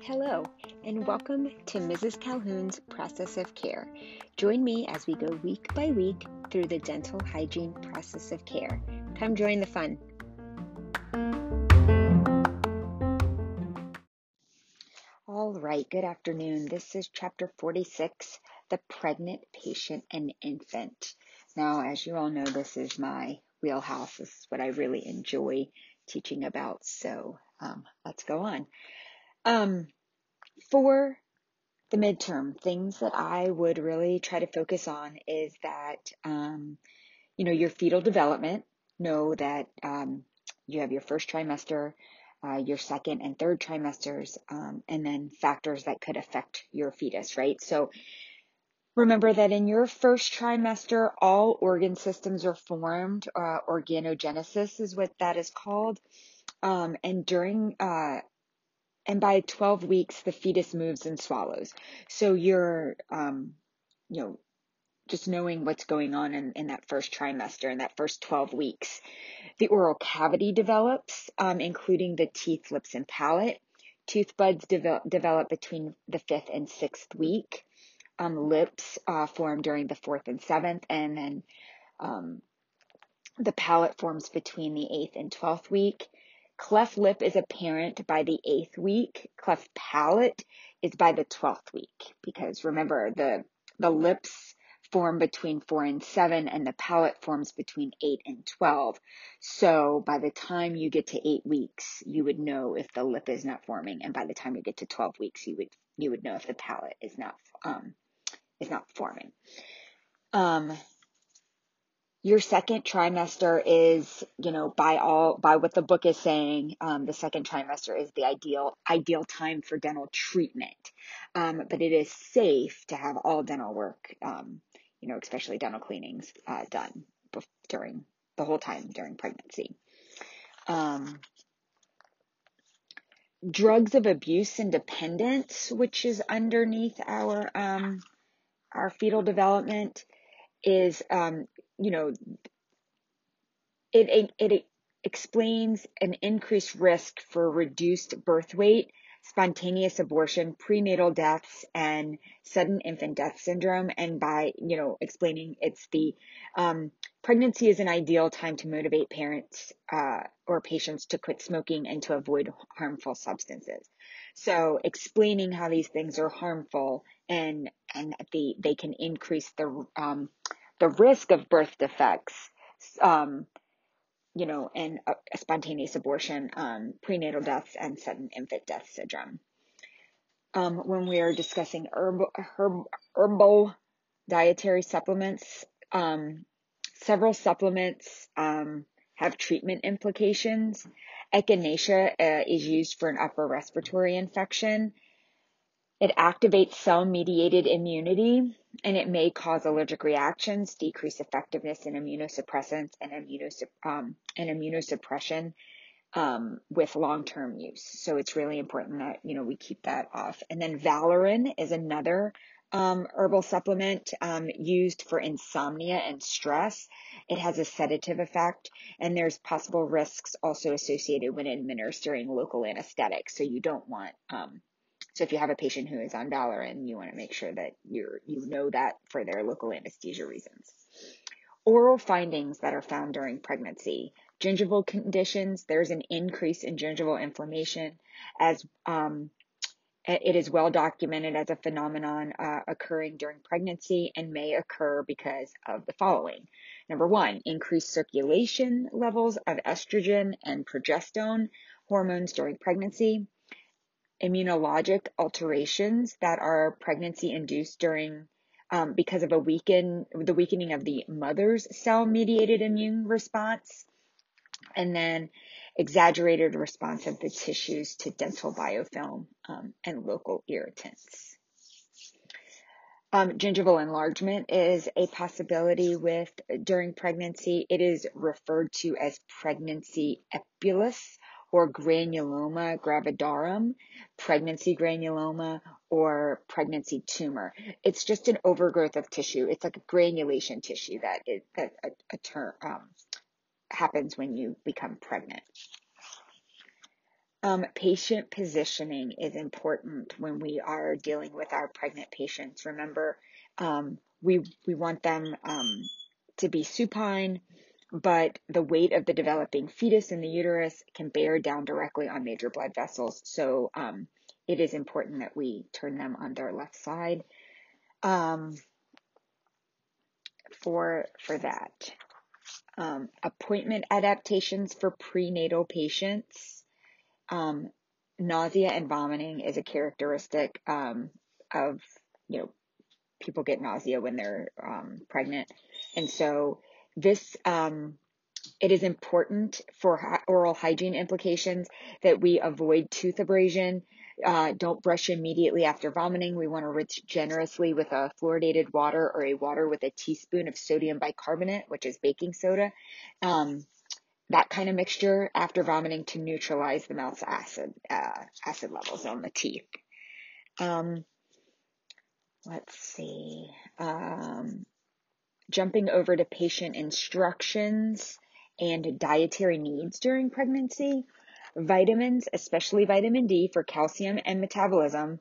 Hello, and welcome to Mrs. Calhoun's Process of Care. Join me as we go week by week through the dental hygiene process of care. Come join the fun. All right, good afternoon. This is chapter 46 The Pregnant Patient and Infant. Now, as you all know, this is my wheelhouse. This is what I really enjoy teaching about. So um, let's go on. Um, for the midterm, things that I would really try to focus on is that, um, you know, your fetal development. Know that um, you have your first trimester, uh, your second and third trimesters, um, and then factors that could affect your fetus, right? So remember that in your first trimester, all organ systems are formed. Uh, organogenesis is what that is called. Um, and during uh, and by 12 weeks the fetus moves and swallows so you're um, you know just knowing what's going on in, in that first trimester in that first 12 weeks the oral cavity develops um, including the teeth lips and palate tooth buds develop, develop between the fifth and sixth week um, lips uh, form during the fourth and seventh and then um, the palate forms between the eighth and 12th week Cleft lip is apparent by the eighth week. Cleft palate is by the 12th week because remember the, the lips form between four and seven and the palate forms between eight and 12. So by the time you get to eight weeks, you would know if the lip is not forming. And by the time you get to 12 weeks, you would, you would know if the palate is not, um, is not forming. Um, your second trimester is, you know, by all, by what the book is saying, um, the second trimester is the ideal, ideal time for dental treatment. Um, but it is safe to have all dental work, um, you know, especially dental cleanings, uh, done during the whole time during pregnancy. Um, drugs of abuse and dependence, which is underneath our, um, our fetal development is um, you know, it, it, it explains an increased risk for reduced birth weight, spontaneous abortion, prenatal deaths, and sudden infant death syndrome. And by, you know, explaining it's the um, pregnancy is an ideal time to motivate parents uh, or patients to quit smoking and to avoid harmful substances. So explaining how these things are harmful and and the they can increase the um, the risk of birth defects, um, you know, and uh, spontaneous abortion, um, prenatal deaths, and sudden infant death syndrome. Um, when we are discussing herbal, herb, herbal dietary supplements, um, several supplements um, have treatment implications. Echinacea uh, is used for an upper respiratory infection. It activates cell mediated immunity and it may cause allergic reactions, decrease effectiveness in immunosuppressants and, immunosupp- um, and immunosuppression um, with long-term use. So it's really important that, you know, we keep that off. And then Valerian is another um, herbal supplement um, used for insomnia and stress. It has a sedative effect, and there's possible risks also associated when administering local anesthetic. So you don't want um, so if you have a patient who is on Valerian, you want to make sure that you're, you know that for their local anesthesia reasons. Oral findings that are found during pregnancy. Gingival conditions, there's an increase in gingival inflammation as um, it is well documented as a phenomenon uh, occurring during pregnancy and may occur because of the following. Number one, increased circulation levels of estrogen and progesterone hormones during pregnancy. Immunologic alterations that are pregnancy induced during um, because of a weaken the weakening of the mother's cell mediated immune response. And then exaggerated response of the tissues to dental biofilm um, and local irritants. Um, gingival enlargement is a possibility with during pregnancy. It is referred to as pregnancy epulis or granuloma gravidarum, pregnancy granuloma, or pregnancy tumor. It's just an overgrowth of tissue. It's like a granulation tissue that is that a, a term um, happens when you become pregnant. Um, patient positioning is important when we are dealing with our pregnant patients. Remember, um, we we want them um, to be supine, but the weight of the developing fetus in the uterus can bear down directly on major blood vessels. So um, it is important that we turn them on their left side um, for for that. Um, appointment adaptations for prenatal patients. Um, nausea and vomiting is a characteristic um, of, you know, people get nausea when they're um, pregnant. And so this, um, it is important for oral hygiene implications that we avoid tooth abrasion. Uh, don't brush immediately after vomiting. We want to rinse generously with a fluoridated water or a water with a teaspoon of sodium bicarbonate, which is baking soda. Um, that kind of mixture after vomiting to neutralize the mouth's acid uh, acid levels on the teeth. Um, let's see. Um, jumping over to patient instructions and dietary needs during pregnancy. Vitamins, especially vitamin D for calcium and metabolism,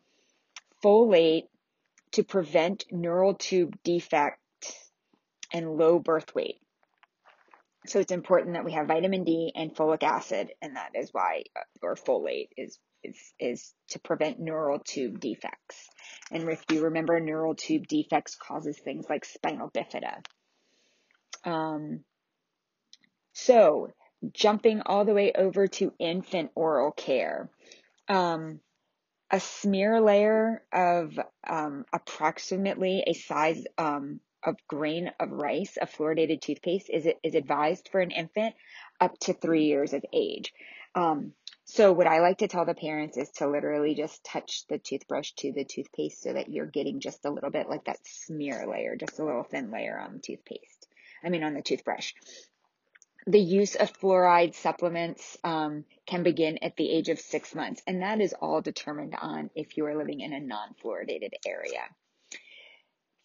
folate to prevent neural tube defect and low birth weight. So it's important that we have vitamin D and folic acid, and that is why, uh, or folate is is is to prevent neural tube defects. And if you remember, neural tube defects causes things like spinal bifida. Um, so jumping all the way over to infant oral care. Um, a smear layer of um, approximately a size um, of grain of rice of fluoridated toothpaste is, is advised for an infant up to three years of age. Um, so what I like to tell the parents is to literally just touch the toothbrush to the toothpaste so that you're getting just a little bit like that smear layer, just a little thin layer on the toothpaste. I mean on the toothbrush. The use of fluoride supplements um, can begin at the age of six months, and that is all determined on if you are living in a non-fluoridated area.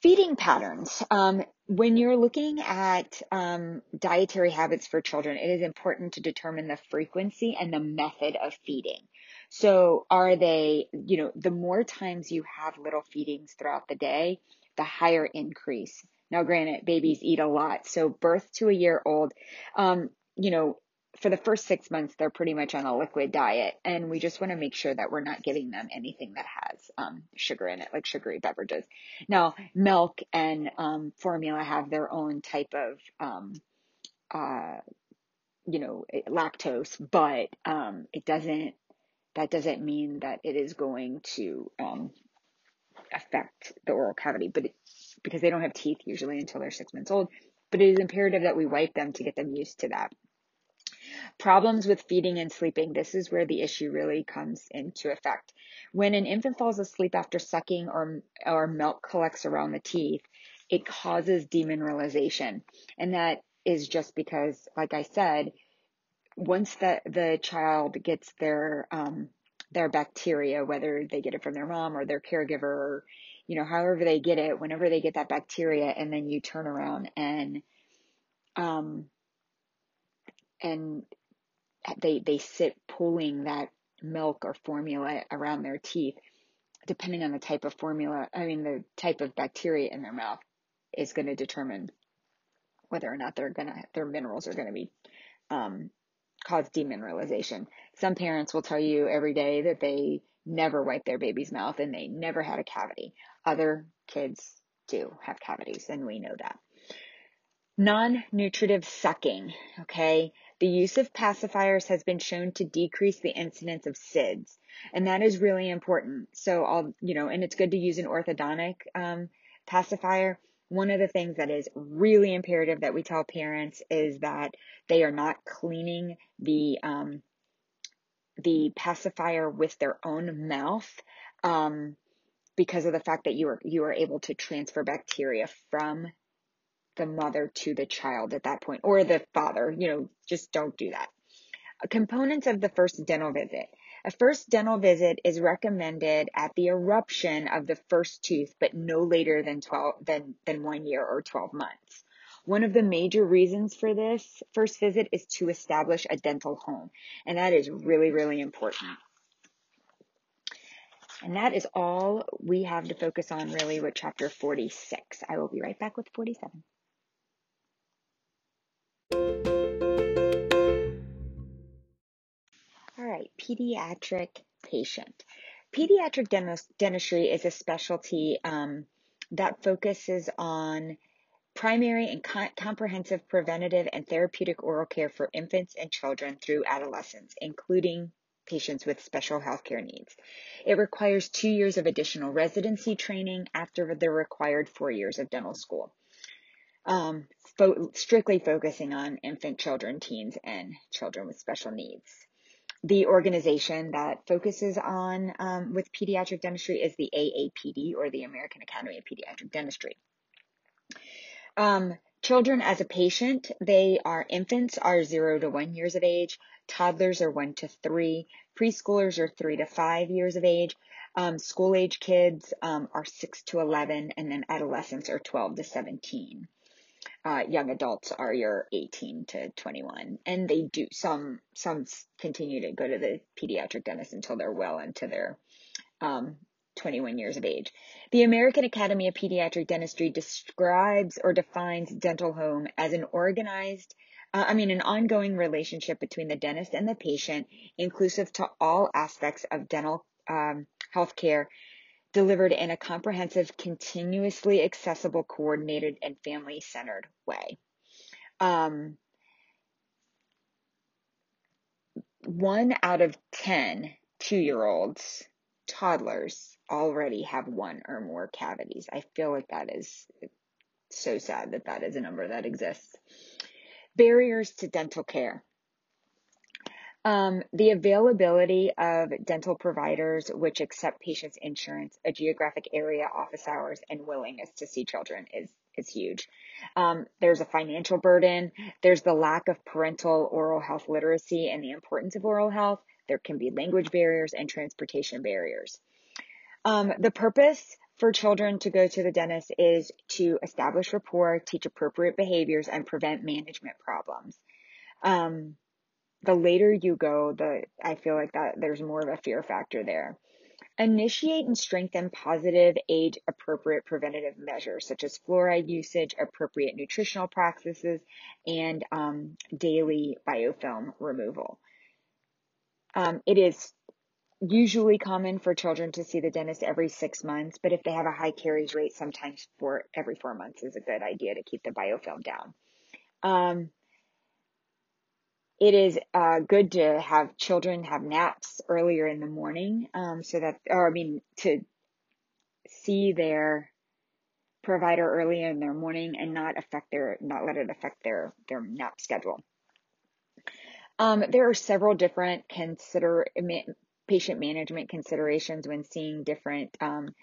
Feeding patterns. Um, when you're looking at um, dietary habits for children, it is important to determine the frequency and the method of feeding. So, are they, you know, the more times you have little feedings throughout the day, the higher increase. Now, granted, babies eat a lot. So, birth to a year old, um, you know, for the first six months, they're pretty much on a liquid diet. And we just want to make sure that we're not giving them anything that has um, sugar in it, like sugary beverages. Now, milk and um, formula have their own type of, um, uh, you know, lactose, but um, it doesn't, that doesn't mean that it is going to um, affect the oral cavity, but it, because they don't have teeth usually until they're six months old. But it is imperative that we wipe them to get them used to that. Problems with feeding and sleeping. This is where the issue really comes into effect. When an infant falls asleep after sucking or, or milk collects around the teeth, it causes demineralization. And that is just because, like I said, once the, the child gets their, um, their bacteria, whether they get it from their mom or their caregiver or, you know, however they get it, whenever they get that bacteria and then you turn around and, um, and they they sit pulling that milk or formula around their teeth depending on the type of formula i mean the type of bacteria in their mouth is going to determine whether or not they're going to their minerals are going to be um, cause demineralization. Some parents will tell you every day that they never wipe their baby's mouth and they never had a cavity. Other kids do have cavities and we know that. Non-nutritive sucking okay the use of pacifiers has been shown to decrease the incidence of SIDS, and that is really important. So I'll, you know, and it's good to use an orthodontic um, pacifier. One of the things that is really imperative that we tell parents is that they are not cleaning the um, the pacifier with their own mouth. Um, because of the fact that you are you are able to transfer bacteria from the mother to the child at that point or the father. You know, just don't do that. Components of the first dental visit. A first dental visit is recommended at the eruption of the first tooth, but no later than 12 than, than one year or 12 months. One of the major reasons for this first visit is to establish a dental home, and that is really, really important. And that is all we have to focus on really with chapter 46. I will be right back with 47. All right, pediatric patient. Pediatric dentistry is a specialty um, that focuses on primary and comprehensive preventative and therapeutic oral care for infants and children through adolescence, including patients with special healthcare needs. It requires two years of additional residency training after the required four years of dental school. Um, fo- strictly focusing on infant children, teens, and children with special needs. The organization that focuses on um, with pediatric dentistry is the AAPD or the American Academy of Pediatric Dentistry. Um, children as a patient, they are infants are zero to one years of age, toddlers are one to three, preschoolers are three to five years of age, um, school age kids um, are six to 11, and then adolescents are 12 to 17 uh, young adults are your 18 to 21 and they do some some continue to go to the pediatric dentist until they're well into their um, 21 years of age. The american academy of pediatric dentistry describes or defines dental home as an organized uh, I mean, an ongoing relationship between the dentist and the patient, inclusive to all aspects of dental um, health care delivered in a comprehensive, continuously accessible, coordinated, and family centered way. Um, one out of 10 two year olds, toddlers, already have one or more cavities. I feel like that is so sad that that is a number that exists. Barriers to dental care. Um, the availability of dental providers which accept patients' insurance, a geographic area, office hours, and willingness to see children is is huge. Um, there's a financial burden. There's the lack of parental oral health literacy and the importance of oral health. There can be language barriers and transportation barriers. Um, the purpose for children to go to the dentist is to establish rapport, teach appropriate behaviors, and prevent management problems. Um, the later you go, the I feel like that there's more of a fear factor there. Initiate and strengthen positive age appropriate preventative measures such as fluoride usage, appropriate nutritional practices, and um, daily biofilm removal. Um, it is usually common for children to see the dentist every six months, but if they have a high caries rate, sometimes for every four months is a good idea to keep the biofilm down. Um, it is uh, good to have children have naps earlier in the morning um, so that, or I mean, to see their provider early in their morning and not affect their, not let it affect their, their nap schedule. Um, there are several different consider patient management considerations when seeing different um,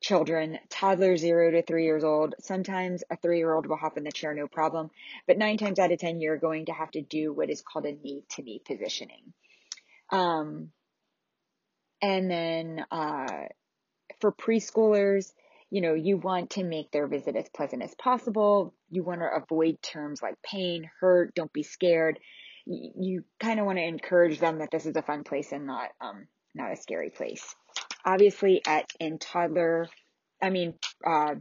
children, toddlers zero to three years old. Sometimes a three year old will hop in the chair, no problem. But nine times out of 10, you're going to have to do what is called a knee to knee positioning. Um, and then, uh, for preschoolers, you know, you want to make their visit as pleasant as possible. You want to avoid terms like pain, hurt, don't be scared. You, you kind of want to encourage them that this is a fun place and not, um, not a scary place obviously at in toddler, I mean, uh,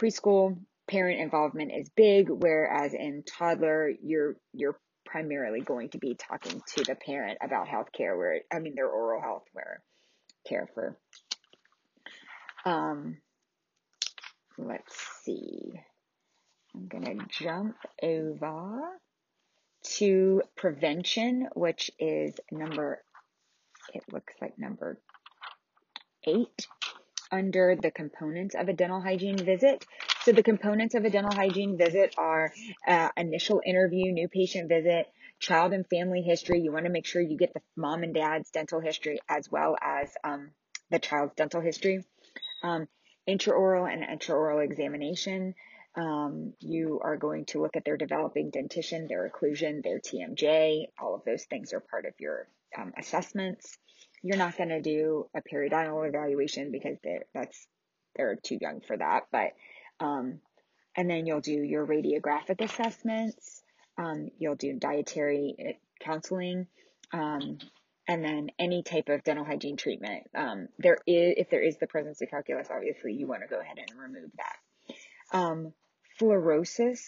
preschool parent involvement is big, whereas in toddler, you're you're primarily going to be talking to the parent about healthcare, where I mean their oral health, where care for. Um, let's see. I'm gonna jump over to prevention, which is number. It looks like number eight under the components of a dental hygiene visit. So the components of a dental hygiene visit are uh, initial interview, new patient visit, child and family history. You want to make sure you get the mom and dad's dental history as well as um, the child's dental history. Um, intraoral and intraoral examination. Um, you are going to look at their developing dentition, their occlusion, their TMJ. All of those things are part of your um, assessments. You're not going to do a periodontal evaluation because they're, that's, they're too young for that. But, um, and then you'll do your radiographic assessments. Um, you'll do dietary uh, counseling, um, and then any type of dental hygiene treatment. Um, there is, if there is the presence of calculus, obviously you want to go ahead and remove that. Um, fluorosis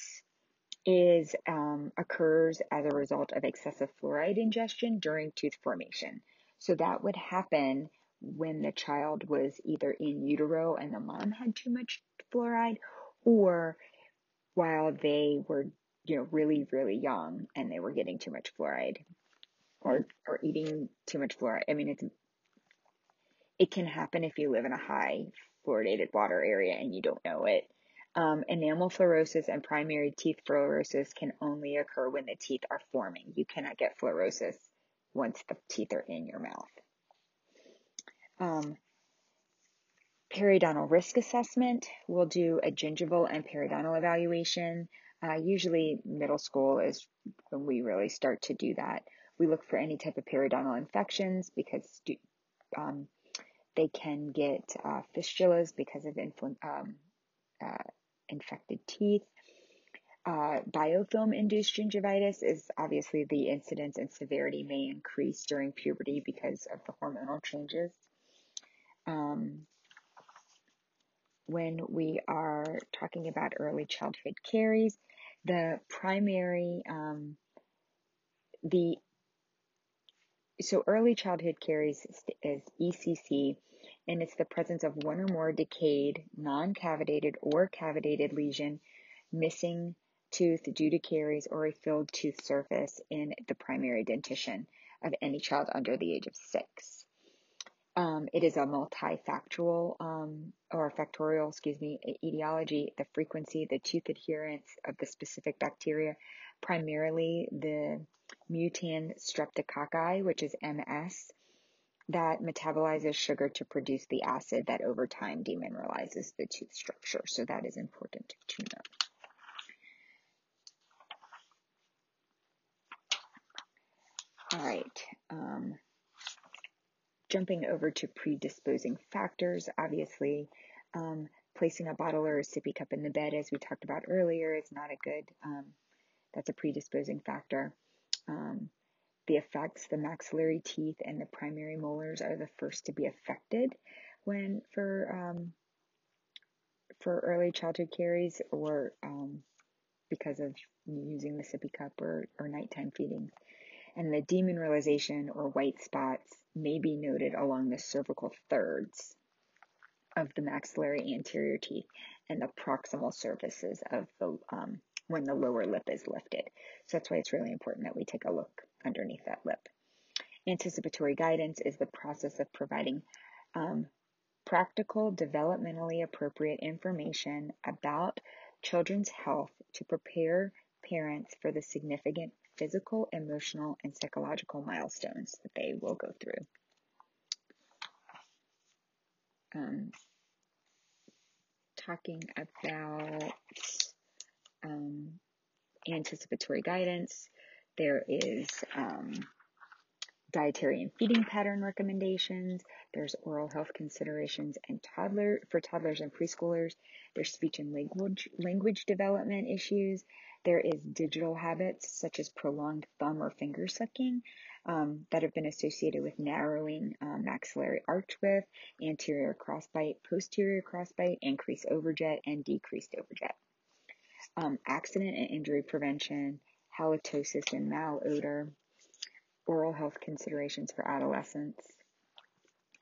is um, occurs as a result of excessive fluoride ingestion during tooth formation. So that would happen when the child was either in utero and the mom had too much fluoride, or while they were, you know, really, really young and they were getting too much fluoride or, or eating too much fluoride. I mean, it's, it can happen if you live in a high fluoridated water area and you don't know it. Um, enamel fluorosis and primary teeth fluorosis can only occur when the teeth are forming. You cannot get fluorosis once the teeth are in your mouth. Um, periodontal risk assessment, we'll do a gingival and periodontal evaluation. Uh, usually middle school is when we really start to do that. We look for any type of periodontal infections because um, they can get uh, fistulas because of um, uh, infected teeth. Uh, biofilm induced gingivitis is obviously the incidence and severity may increase during puberty because of the hormonal changes. Um, when we are talking about early childhood caries, the primary, um, the so early childhood caries is ECC, and it's the presence of one or more decayed, non-cavitated or cavitated lesion, missing tooth due to caries or a filled tooth surface in the primary dentition of any child under the age of six. Um, it is a multifactorial um, or factorial, excuse me, etiology, the frequency, the tooth adherence of the specific bacteria, primarily the mutans streptococci, which is MS, that metabolizes sugar to produce the acid that over time demineralizes the tooth structure. So that is important to know. All right. Um, jumping over to predisposing factors, obviously, um, placing a bottle or a sippy cup in the bed, as we talked about earlier, is not a good, um, that's a predisposing factor. Um, the effects, the maxillary teeth and the primary molars are the first to be affected when for um, for early childhood caries or um, because of using the sippy cup or, or nighttime feeding and the demineralization or white spots may be noted along the cervical thirds of the maxillary anterior teeth and the proximal surfaces of the um, when the lower lip is lifted. So that's why it's really important that we take a look underneath that lip. Anticipatory guidance is the process of providing um, practical, developmentally appropriate information about children's health to prepare parents for the significant physical, emotional, and psychological milestones that they will go through. Um, talking about um, anticipatory guidance, there is um, dietary and feeding pattern recommendations. There's oral health considerations and toddler for toddlers and preschoolers. There's speech and language language development issues. There is digital habits such as prolonged thumb or finger sucking um, that have been associated with narrowing um, maxillary arch width, anterior crossbite, posterior crossbite, increased overjet, and decreased overjet. Um, accident and injury prevention, halitosis and malodor, oral health considerations for adolescents,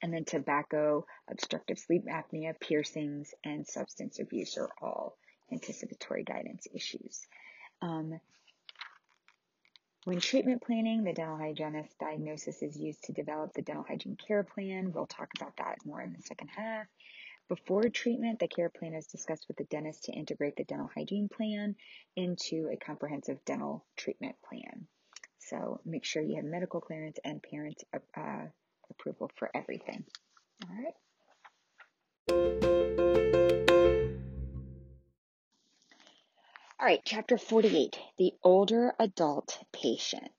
and then tobacco, obstructive sleep apnea, piercings, and substance abuse are all anticipatory guidance issues. Um, when treatment planning, the dental hygienist diagnosis is used to develop the dental hygiene care plan. We'll talk about that more in the second half. Before treatment, the care plan is discussed with the dentist to integrate the dental hygiene plan into a comprehensive dental treatment plan. So make sure you have medical clearance and parent uh, approval for everything. All right. All right, chapter 48 The Older Adult Patient.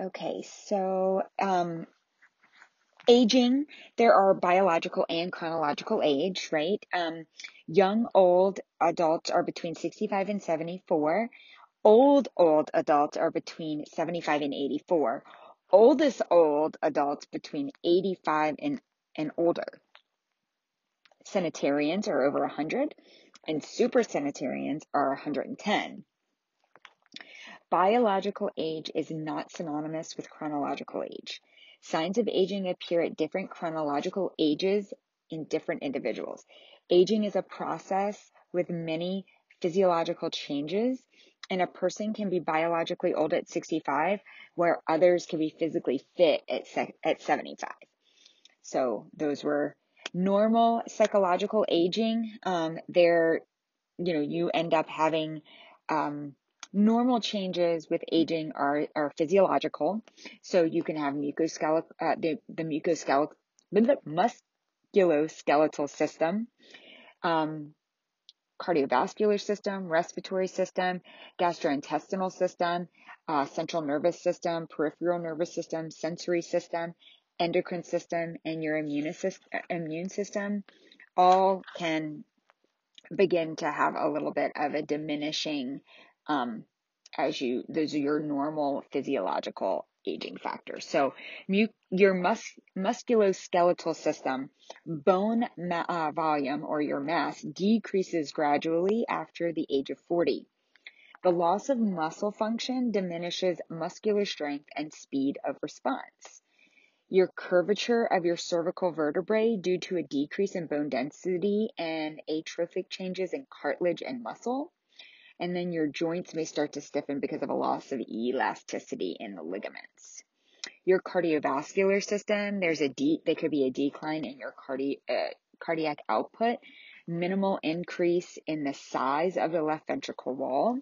Okay, so um, aging, there are biological and chronological age, right? Um, Young, old adults are between 65 and 74. Old, old adults are between 75 and 84. Oldest old adults between 85 and, and older. Centenarians are over 100 and super centenarians are 110. Biological age is not synonymous with chronological age. Signs of aging appear at different chronological ages in different individuals. Aging is a process with many physiological changes, and a person can be biologically old at 65, where others can be physically fit at, at 75. So those were normal psychological aging. Um, there, you know, you end up having um, normal changes with aging are, are physiological. So you can have mucoskeletal, uh, the, the mucoskeletal, musculoskeletal system, um, cardiovascular system, respiratory system, gastrointestinal system, uh, central nervous system, peripheral nervous system, sensory system, endocrine system, and your immune, immune system all can begin to have a little bit of a diminishing um, as you those are your normal physiological aging factors. So mu- your mus- musculoskeletal system bone ma- uh, volume or your mass decreases gradually after the age of 40. The loss of muscle function diminishes muscular strength and speed of response. Your curvature of your cervical vertebrae due to a decrease in bone density and atrophic changes in cartilage and muscle and then your joints may start to stiffen because of a loss of elasticity in the ligaments. Your cardiovascular system, there's a de- there could be a decline in your cardi- uh, cardiac output, minimal increase in the size of the left ventricle wall.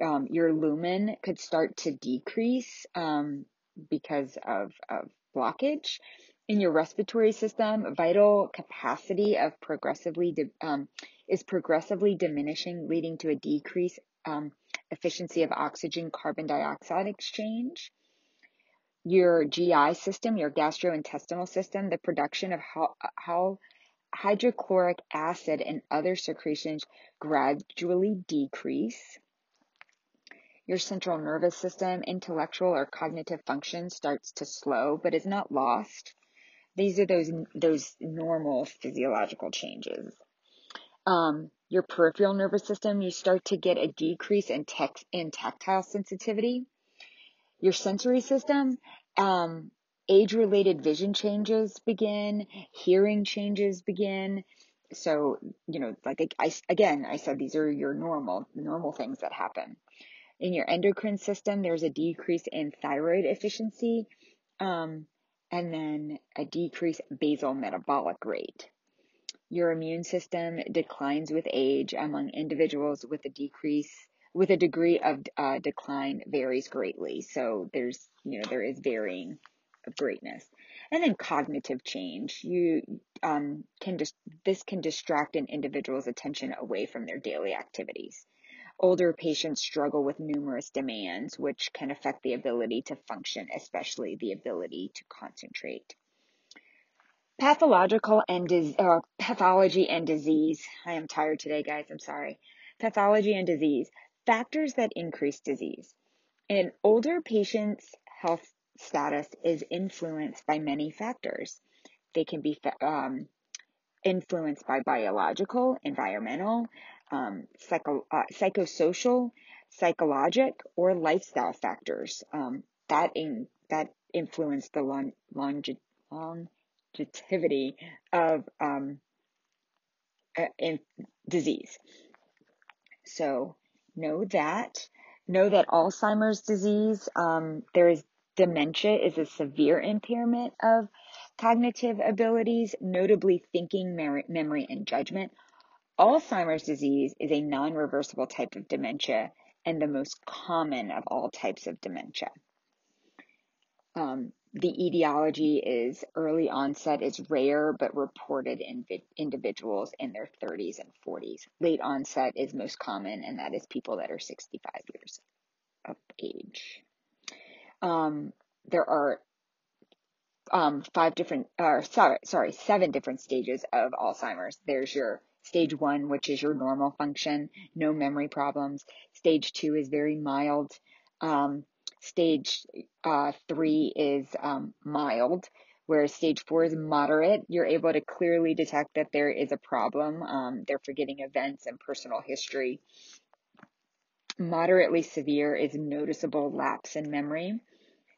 Um, your lumen could start to decrease um, because of, of blockage in your respiratory system, vital capacity of progressively um, is progressively diminishing, leading to a decrease um, efficiency of oxygen carbon dioxide exchange. Your GI system, your gastrointestinal system, the production of how, how hydrochloric acid and other secretions gradually decrease. Your central nervous system, intellectual or cognitive function starts to slow but is not lost. These are those those normal physiological changes. Um, your peripheral nervous system, you start to get a decrease in, tex- in tactile sensitivity. Your sensory system, um, age related vision changes begin, hearing changes begin. So, you know, like I, again, I said these are your normal, normal things that happen. In your endocrine system, there's a decrease in thyroid efficiency. Um, and then a decreased basal metabolic rate. Your immune system declines with age among individuals with a decrease with a degree of uh, decline varies greatly. So there's you know there is varying of greatness, and then cognitive change. You um, can just this can distract an individual's attention away from their daily activities. Older patients struggle with numerous demands, which can affect the ability to function, especially the ability to concentrate. Pathological and uh, pathology and disease. I am tired today, guys. I'm sorry. Pathology and disease. Factors that increase disease. An older patient's health status is influenced by many factors. They can be um, influenced by biological, environmental, um, psycho, uh, psychosocial, psychologic, or lifestyle factors um, that in, that influence the long, longe, longevity of um, uh, in disease. So know that. Know that Alzheimer's disease, um, there is dementia is a severe impairment of cognitive abilities, notably thinking, memory, and judgment. Alzheimer's disease is a non reversible type of dementia and the most common of all types of dementia. Um, the etiology is early onset is rare but reported in individuals in their 30s and 40s. Late onset is most common, and that is people that are 65 years of age. Um, there are um, five different, or sorry, sorry, seven different stages of Alzheimer's. There's your Stage one, which is your normal function, no memory problems. Stage two is very mild. Um, stage uh, three is um, mild, whereas stage four is moderate. You're able to clearly detect that there is a problem. Um, they're forgetting events and personal history. Moderately severe is noticeable lapse in memory.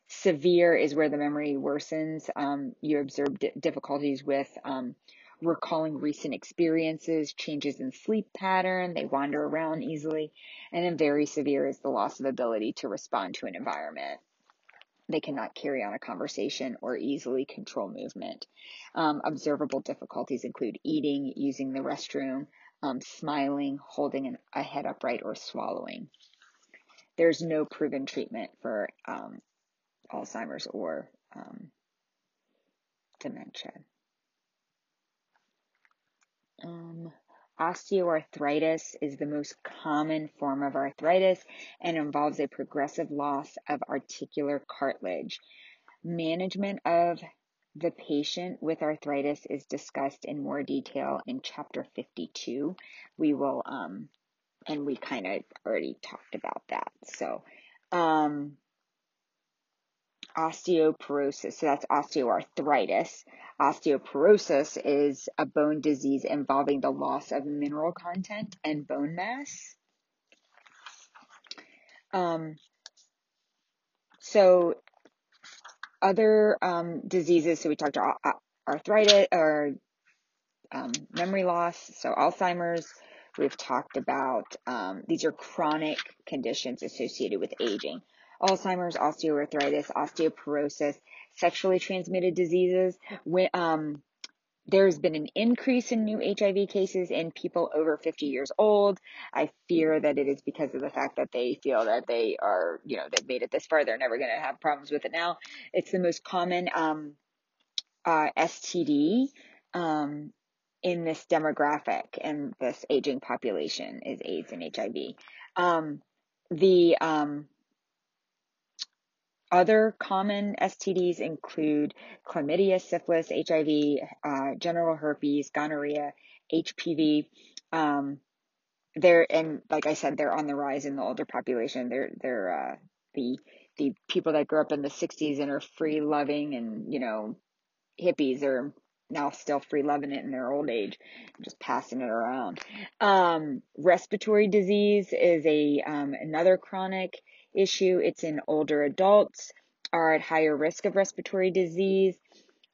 Severe is where the memory worsens. Um, you observe d- difficulties with um, recalling recent experiences, changes in sleep pattern, they wander around easily. And then very severe is the loss of ability to respond to an environment. They cannot carry on a conversation or easily control movement. Um, observable difficulties include eating, using the restroom, um, smiling, holding an, a head upright, or swallowing. There's no proven treatment for um, Alzheimer's or um, dementia. Um, osteoarthritis is the most common form of arthritis and involves a progressive loss of articular cartilage. Management of the patient with arthritis is discussed in more detail in chapter 52. We will, um, and we kind of already talked about that. So, um, osteoporosis. So that's osteoarthritis. Osteoporosis is a bone disease involving the loss of mineral content and bone mass. Um, so other um, diseases. So we talked about arthritis or um, memory loss. So Alzheimer's. We've talked about um, these are chronic conditions associated with aging. Alzheimer's, osteoarthritis, osteoporosis, sexually transmitted diseases. When, um, there's been an increase in new HIV cases in people over 50 years old. I fear that it is because of the fact that they feel that they are, you know, they've made it this far. They're never going to have problems with it now. It's the most common um, uh, STD um, in this demographic and this aging population is AIDS and HIV. Um, the um, other common STDs include chlamydia, syphilis, HIV, uh, genital herpes, gonorrhea, HPV. Um, they're and like I said, they're on the rise in the older population. They're they're uh, the the people that grew up in the 60s and are free loving and you know hippies are now still free loving it in their old age, just passing it around. Um, respiratory disease is a um, another chronic issue. It's in older adults are at higher risk of respiratory disease.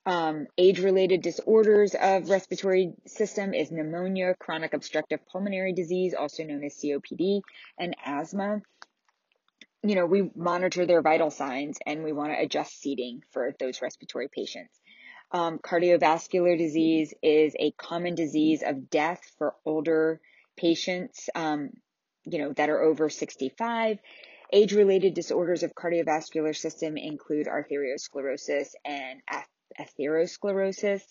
Um, age-related disorders of respiratory system is pneumonia, chronic obstructive pulmonary disease, also known as COPD, and asthma. You know, we monitor their vital signs and we want to adjust seating for those respiratory patients. Um, cardiovascular disease is a common disease of death for older patients, um, you know, that are over 65. Age related disorders of cardiovascular system include arteriosclerosis and atherosclerosis,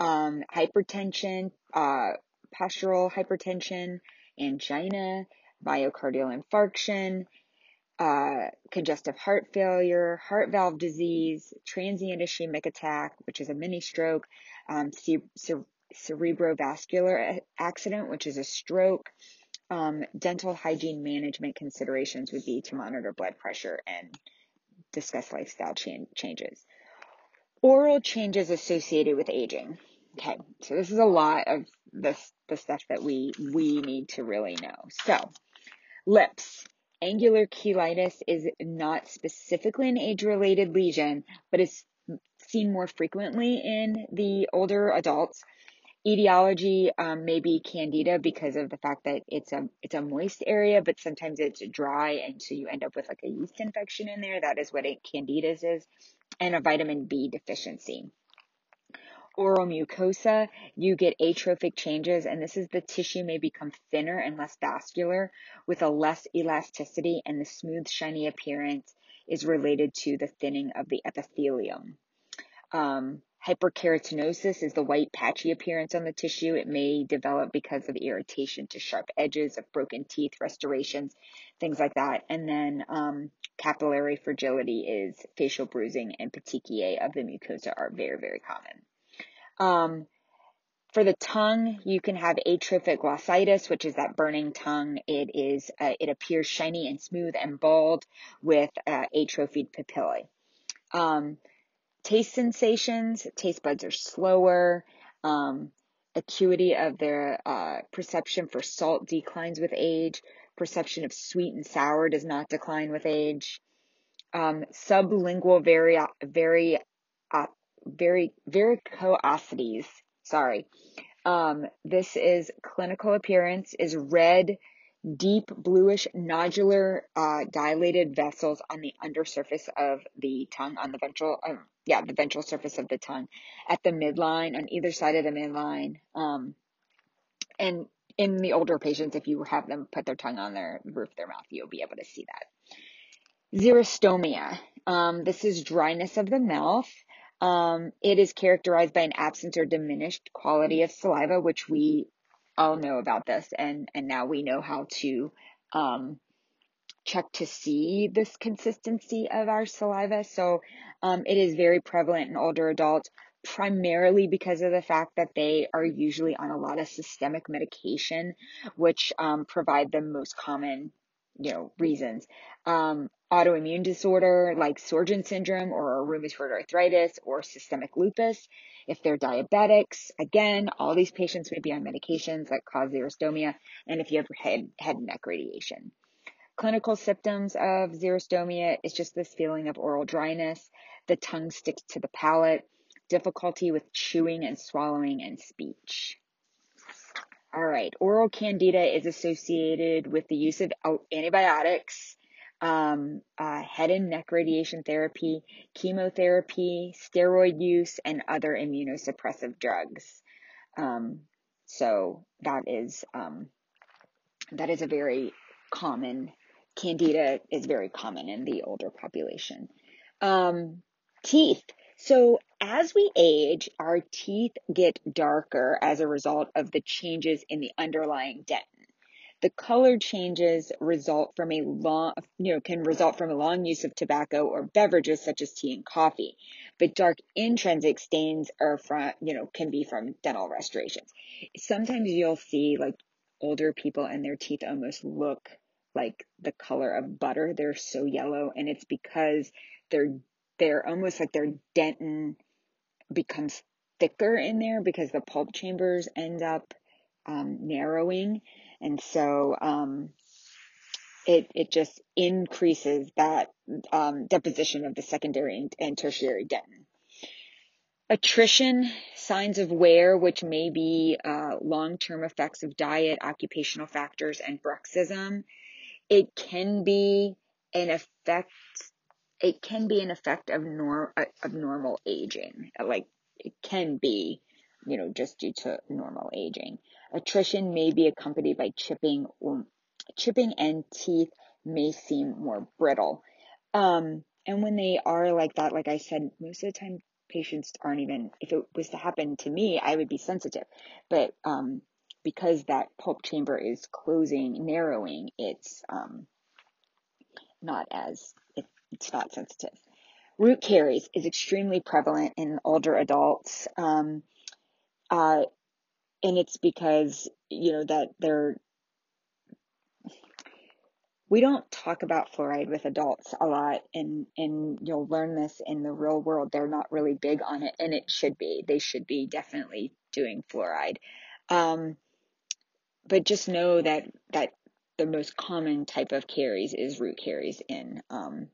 um, hypertension, uh, postural hypertension, angina, myocardial infarction, uh, congestive heart failure, heart valve disease, transient ischemic attack, which is a mini stroke, um, cere- cerebrovascular accident, which is a stroke, um, dental hygiene management considerations would be to monitor blood pressure and discuss lifestyle changes. Oral changes associated with aging. Okay, so this is a lot of this the stuff that we we need to really know. So, lips. Angular cheilitis is not specifically an age-related lesion, but is seen more frequently in the older adults Etiology um, may be candida because of the fact that it's a it's a moist area, but sometimes it's dry, and so you end up with like a yeast infection in there. That is what a candida is, and a vitamin B deficiency. Oral mucosa, you get atrophic changes, and this is the tissue may become thinner and less vascular with a less elasticity, and the smooth, shiny appearance is related to the thinning of the epithelium. Um, Hyperkeratinosis is the white patchy appearance on the tissue. It may develop because of irritation to sharp edges of broken teeth, restorations, things like that. And then um, capillary fragility is facial bruising and petechiae of the mucosa are very, very common. Um, for the tongue, you can have atrophic glossitis, which is that burning tongue. It is, uh, it appears shiny and smooth and bald with uh, atrophied papillae. Um, taste sensations, taste buds are slower. Um, acuity of their uh, perception for salt declines with age. Perception of sweet and sour does not decline with age. Um, sublingual vari, vari, uh, very, varicosities. Sorry. Um, this is clinical appearance is red, deep bluish nodular uh, dilated vessels on the undersurface of the tongue on the ventral um, yeah the ventral surface of the tongue at the midline on either side of the midline um, and in the older patients if you have them put their tongue on their roof of their mouth you'll be able to see that. Xerostomia um, this is dryness of the mouth. Um, it is characterized by an absent or diminished quality of saliva which we all know about this and and now we know how to um, check to see this consistency of our saliva. So um, it is very prevalent in older adults primarily because of the fact that they are usually on a lot of systemic medication which um, provide the most common you know reasons um, autoimmune disorder like Sjögren's syndrome or rheumatoid arthritis or systemic lupus. If they're diabetics, again, all these patients may be on medications that cause xerostomia, and if you have head, head and neck radiation. Clinical symptoms of xerostomia is just this feeling of oral dryness, the tongue sticks to the palate, difficulty with chewing and swallowing and speech. All right, oral candida is associated with the use of antibiotics um, uh, head and neck radiation therapy, chemotherapy, steroid use, and other immunosuppressive drugs. Um, so that is um, that is a very common candida is very common in the older population. Um, teeth. So as we age, our teeth get darker as a result of the changes in the underlying dentin. The color changes result from a long, you know, can result from a long use of tobacco or beverages such as tea and coffee. But dark intrinsic stains are from, you know, can be from dental restorations. Sometimes you'll see like older people and their teeth almost look like the color of butter. They're so yellow and it's because they're, they're almost like their dentin becomes thicker in there because the pulp chambers end up um, narrowing and so um, it it just increases that um, deposition of the secondary and, tertiary dentin. Attrition, signs of wear, which may be uh, long-term effects of diet, occupational factors, and bruxism. It can be an effect. It can be an effect of nor of normal aging. Like it can be, you know, just due to normal aging. Attrition may be accompanied by chipping or chipping and teeth may seem more brittle. Um, and when they are like that, like I said, most of the time patients aren't even, if it was to happen to me, I would be sensitive. But, um, because that pulp chamber is closing, narrowing, it's, um, not as, it's not sensitive. Root caries is extremely prevalent in older adults. Um, uh, and it's because you know that they're we don't talk about fluoride with adults a lot and and you'll learn this in the real world they're not really big on it and it should be they should be definitely doing fluoride um, but just know that that the most common type of caries is root caries in um,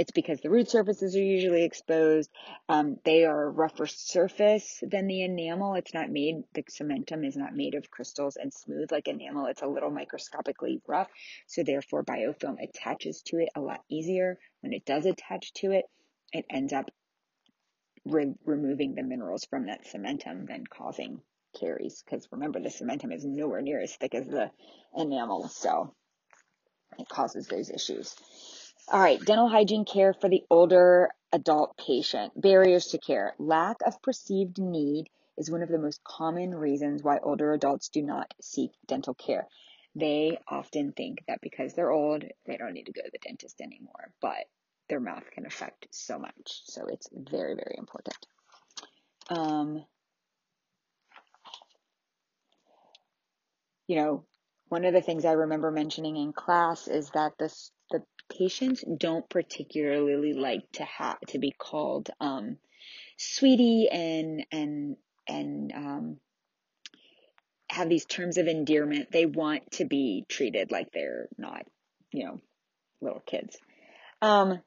it's because the root surfaces are usually exposed. Um, they are a rougher surface than the enamel. It's not made, the cementum is not made of crystals and smooth like enamel. It's a little microscopically rough. So therefore biofilm attaches to it a lot easier. When it does attach to it, it ends up re- removing the minerals from that cementum, then causing caries. Because remember, the cementum is nowhere near as thick as the enamel. So it causes those issues. All right, dental hygiene care for the older adult patient. Barriers to care. Lack of perceived need is one of the most common reasons why older adults do not seek dental care. They often think that because they're old, they don't need to go to the dentist anymore, but their mouth can affect so much. So it's very, very important. Um, you know, one of the things I remember mentioning in class is that the the patients don't particularly like to have to be called um, sweetie and and and um, have these terms of endearment. They want to be treated like they're not, you know, little kids. Um,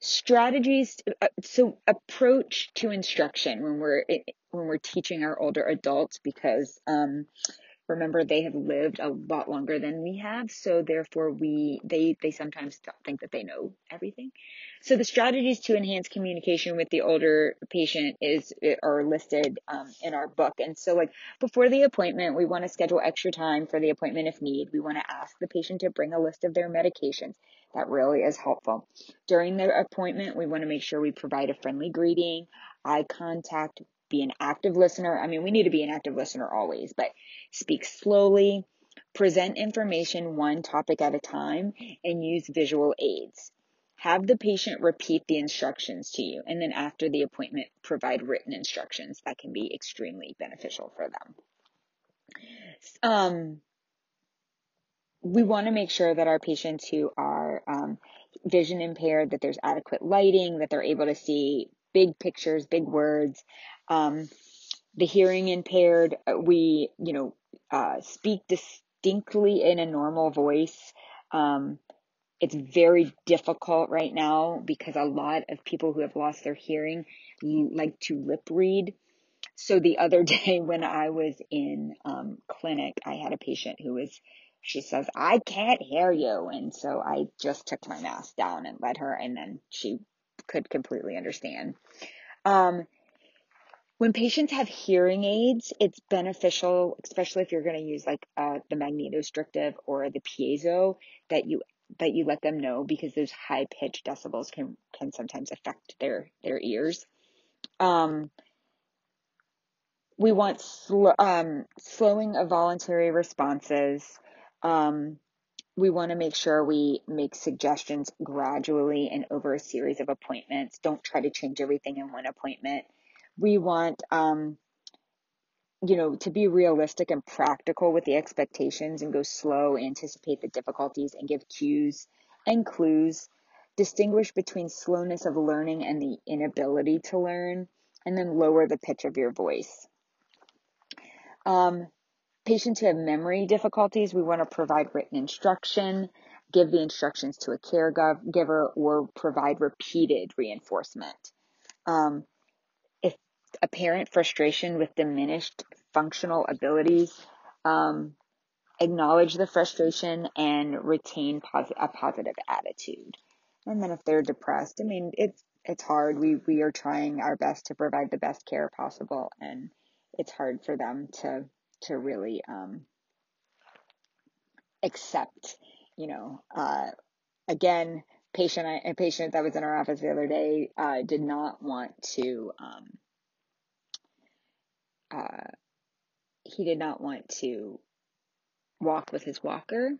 strategies uh, so approach to instruction when we're when we're teaching our older adults because um, remember they have lived a lot longer than we have so therefore we they they sometimes think that they know everything. So the strategies to enhance communication with the older patient is are listed um, in our book. And so like before the appointment we want to schedule extra time for the appointment if need. We want to ask the patient to bring a list of their medications. That really is helpful. During the appointment we want to make sure we provide a friendly greeting eye contact be an active listener. I mean, we need to be an active listener always, but speak slowly, present information one topic at a time, and use visual aids. Have the patient repeat the instructions to you, and then after the appointment, provide written instructions. That can be extremely beneficial for them. Um, we want to make sure that our patients who are um, vision impaired, that there's adequate lighting, that they're able to see big pictures, big words. Um, the hearing impaired, uh, we, you know, uh, speak distinctly in a normal voice. Um, it's very difficult right now because a lot of people who have lost their hearing like to lip read. So the other day when I was in um, clinic, I had a patient who was, she says, I can't hear you. And so I just took my mask down and let her, and then she could completely understand. Um, when patients have hearing aids, it's beneficial, especially if you're going to use like uh, the magnetostrictive or the piezo, that you that you let them know because those high pitched decibels can can sometimes affect their their ears. Um, we want sl- um, slowing of voluntary responses. Um, we want to make sure we make suggestions gradually and over a series of appointments. Don't try to change everything in one appointment we want, um, you know, to be realistic and practical with the expectations and go slow, anticipate the difficulties and give cues and clues, distinguish between slowness of learning and the inability to learn, and then lower the pitch of your voice. Um, patients who have memory difficulties, we want to provide written instruction, give the instructions to a caregiver, or provide repeated reinforcement. Um, apparent frustration with diminished functional abilities, um, acknowledge the frustration and retain pos- a positive attitude. And then if they're depressed, I mean, it's it's hard. We we are trying our best to provide the best care possible, and it's hard for them to to really um, accept. You know, uh, again, patient a patient that was in our office the other day uh, did not want to. Um, uh, he did not want to walk with his walker.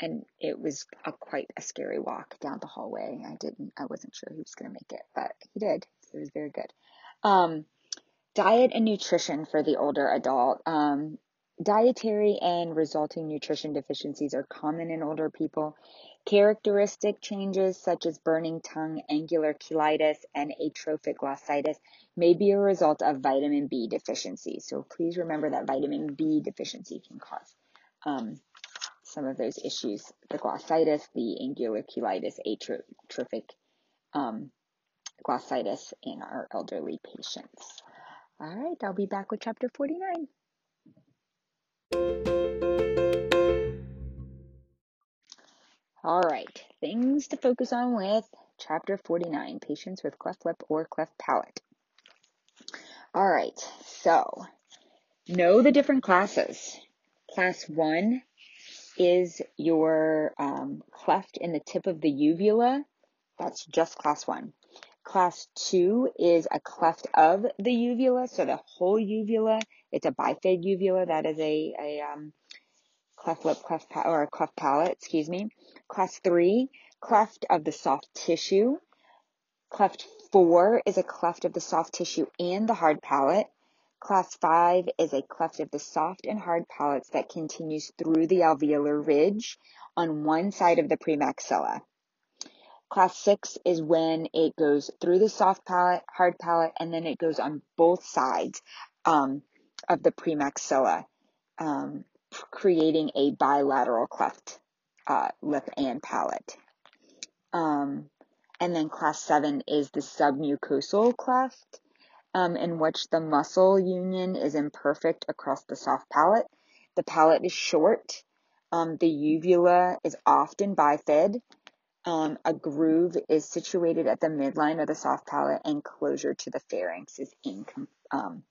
And it was a quite a scary walk down the hallway. I didn't i wasn't sure he was going to make it but he did. It was very good. Um, diet and nutrition for the older adult. Um, dietary and resulting nutrition deficiencies are common in older people Characteristic changes such as burning tongue, angular cheilitis, and atrophic glossitis may be a result of vitamin B deficiency. So please remember that vitamin B deficiency can cause um, some of those issues the glossitis, the angular cheilitis, atrophic um, glossitis in our elderly patients. All right, I'll be back with chapter 49. All right, things to focus on with chapter 49 patients with cleft lip or cleft palate. All right, so know the different classes. Class one is your um, cleft in the tip of the uvula. That's just class one. Class two is a cleft of the uvula, so the whole uvula. It's a bifid uvula. That is a, a um, cleft lip, cleft pa- or cleft palate, excuse me. Class three, cleft of the soft tissue. Cleft four is a cleft of the soft tissue and the hard palate. Class 5 is a cleft of the soft and hard palates that continues through the alveolar ridge on one side of the premaxilla. Class 6 is when it goes through the soft palate, hard palate, and then it goes on both sides um, of the premaxilla, um, creating a bilateral cleft uh, lip and palate. Um, and then class 7 is the submucosal cleft um, in which the muscle union is imperfect across the soft palate. The palate is short. Um, the uvula is often bifid. Um, a groove is situated at the midline of the soft palate, and closure to the pharynx is incom- um,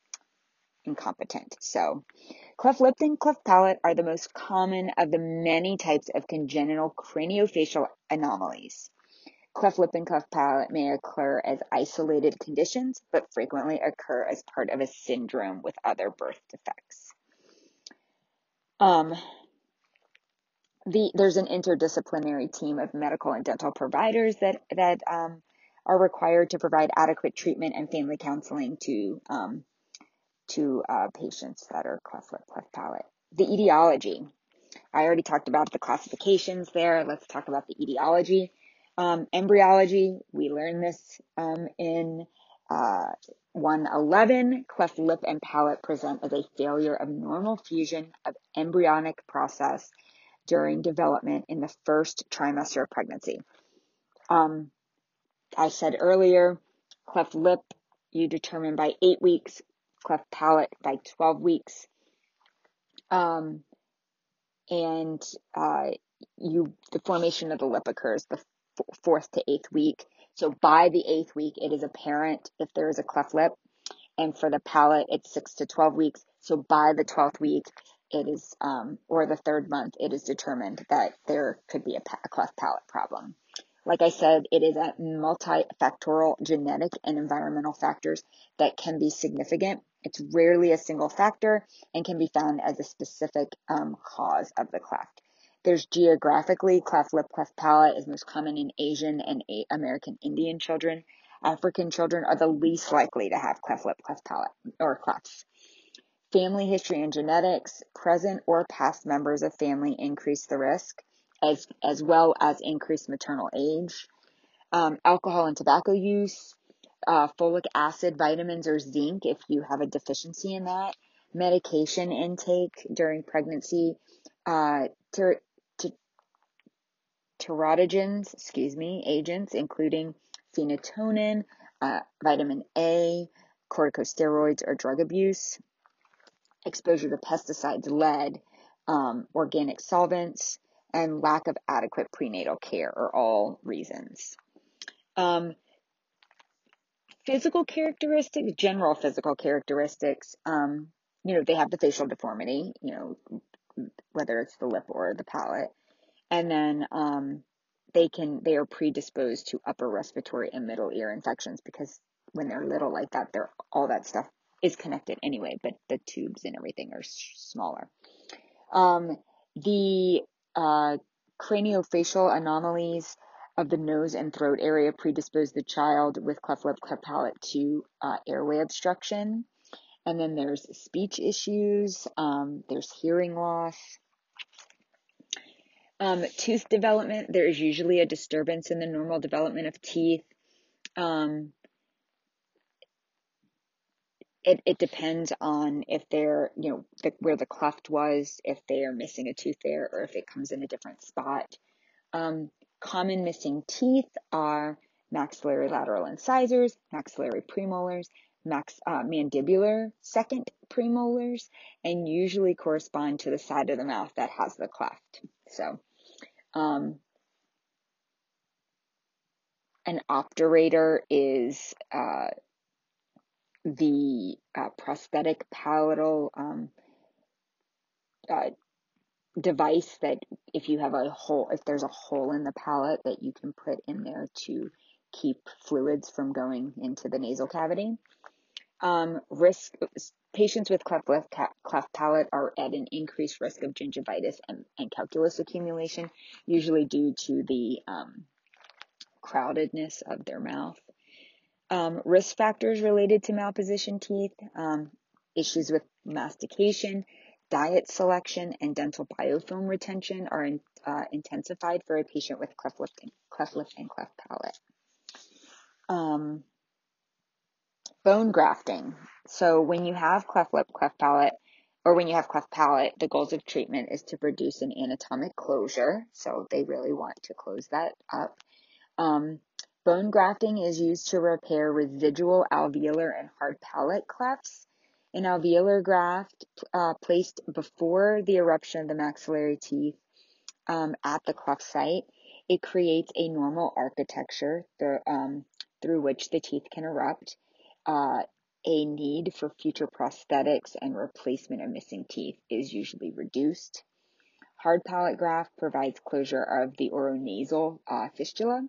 incompetent. So, cleft lip and cleft palate are the most common of the many types of congenital craniofacial anomalies. Cleft lip and cleft palate may occur as isolated conditions, but frequently occur as part of a syndrome with other birth defects. Um, the, there's an interdisciplinary team of medical and dental providers that that um, are required to provide adequate treatment and family counseling to um, to uh, patients that are cleft lip, cleft palate. The etiology. I already talked about the classifications there. Let's talk about the etiology. Um, embryology, we learned this um, in uh, 111. Cleft lip and palate present as a failure of normal fusion of embryonic process during development in the first trimester of pregnancy. Um, I said earlier, cleft lip you determine by eight weeks, cleft palate by 12 weeks. Um, and uh, you the formation of the lip occurs the fourth to eighth week. So by the eighth week, it is apparent if there is a cleft lip. And for the palate, it's six to 12 weeks. So by the 12th week, it is, um, or the third month, it is determined that there could be a, a cleft palate problem. Like I said, it is a multifactorial genetic and environmental factors that can be significant. It's rarely a single factor and can be found as a specific um, cause of the cleft. There's geographically cleft lip, cleft palate is most common in Asian and American Indian children. African children are the least likely to have cleft lip, cleft palate, or clefts. Family history and genetics, present or past members of family increase the risk, as, as well as increased maternal age. Um, alcohol and tobacco use, uh, folic acid, vitamins, or zinc if you have a deficiency in that. Medication intake during pregnancy, uh, ter- teratogens, excuse me, agents, including phenytoin, uh, vitamin A, corticosteroids, or drug abuse, exposure to pesticides, lead, um, organic solvents, and lack of adequate prenatal care are all reasons. Um, physical characteristics, general physical characteristics, um, you know, they have the facial deformity, you know, whether it's the lip or the palate and then um, they can they are predisposed to upper respiratory and middle ear infections because when they're little like that, they're all that stuff is connected anyway, but the tubes and everything are smaller. Um, the uh, craniofacial anomalies of the nose and throat area predispose the child with cleft lip, cleft palate to uh, airway obstruction. And then there's speech issues, um, there's hearing loss, um, tooth development, there is usually a disturbance in the normal development of teeth. Um, it, it depends on if they're, you know, the, where the cleft was, if they are missing a tooth there, or if it comes in a different spot. Um, common missing teeth are maxillary lateral incisors, maxillary premolars, max, uh, mandibular second premolars, and usually correspond to the side of the mouth that has the cleft. So, um, an obturator is uh, the uh, prosthetic palatal um, uh, device that if you have a hole, if there's a hole in the palate that you can put in there to keep fluids from going into the nasal cavity. Um, risk patients with cleft lip, cleft palate are at an increased risk of gingivitis and, and calculus accumulation, usually due to the um, crowdedness of their mouth. Um, risk factors related to malpositioned teeth. Um, Issues with mastication, diet selection, and dental biofilm retention are in, uh, intensified for a patient with cleft lip and, cleft lip and cleft palate. Um, bone grafting. So when you have cleft lip, cleft palate, or when you have cleft palate, the goals of treatment is to produce an anatomic closure. So they really want to close that up. Um, bone grafting is used to repair residual alveolar and hard palate clefts. An alveolar graft uh, placed before the eruption of the maxillary teeth um, at the cleft site, it creates a normal architecture the, um, through which the teeth can erupt. Uh, a need for future prosthetics and replacement of missing teeth is usually reduced. Hard palate graft provides closure of the oronasal uh, fistula,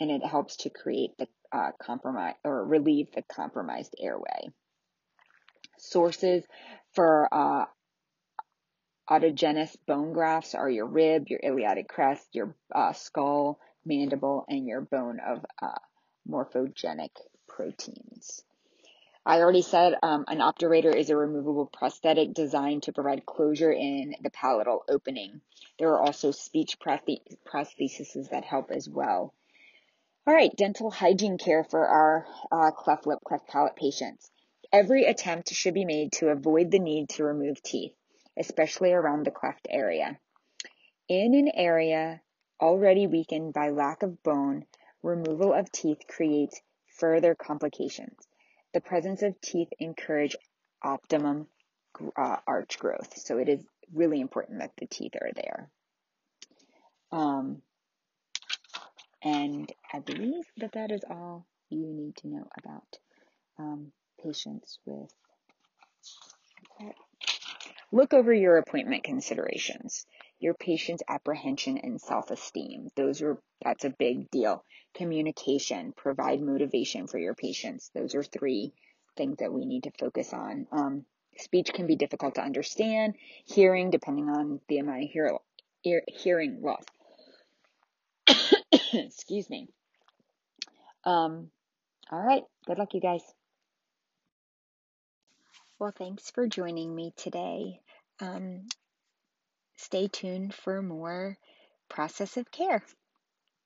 and it helps to create the uh, compromise or relieve the compromised airway. Sources for uh, autogenous bone grafts are your rib, your iliac crest, your uh, skull, mandible, and your bone of uh, morphogenic proteins. I already said um, an obturator is a removable prosthetic designed to provide closure in the palatal opening. There are also speech prostheses that help as well. All right, dental hygiene care for our uh, cleft lip, cleft palate patients. Every attempt should be made to avoid the need to remove teeth, especially around the cleft area. In an area already weakened by lack of bone, removal of teeth creates further complications. The presence of teeth encourage optimum uh, arch growth. So it is really important that the teeth are there. Um, and I believe that that is all you need to know about um, patients with. Look over your appointment considerations your patient's apprehension and self-esteem. Those are, that's a big deal. Communication, provide motivation for your patients. Those are three things that we need to focus on. Um, speech can be difficult to understand. Hearing, depending on the amount of hear, hear, hearing loss. Excuse me. Um, all right. Good luck, you guys. Well, thanks for joining me today. Um, stay tuned for more process of care.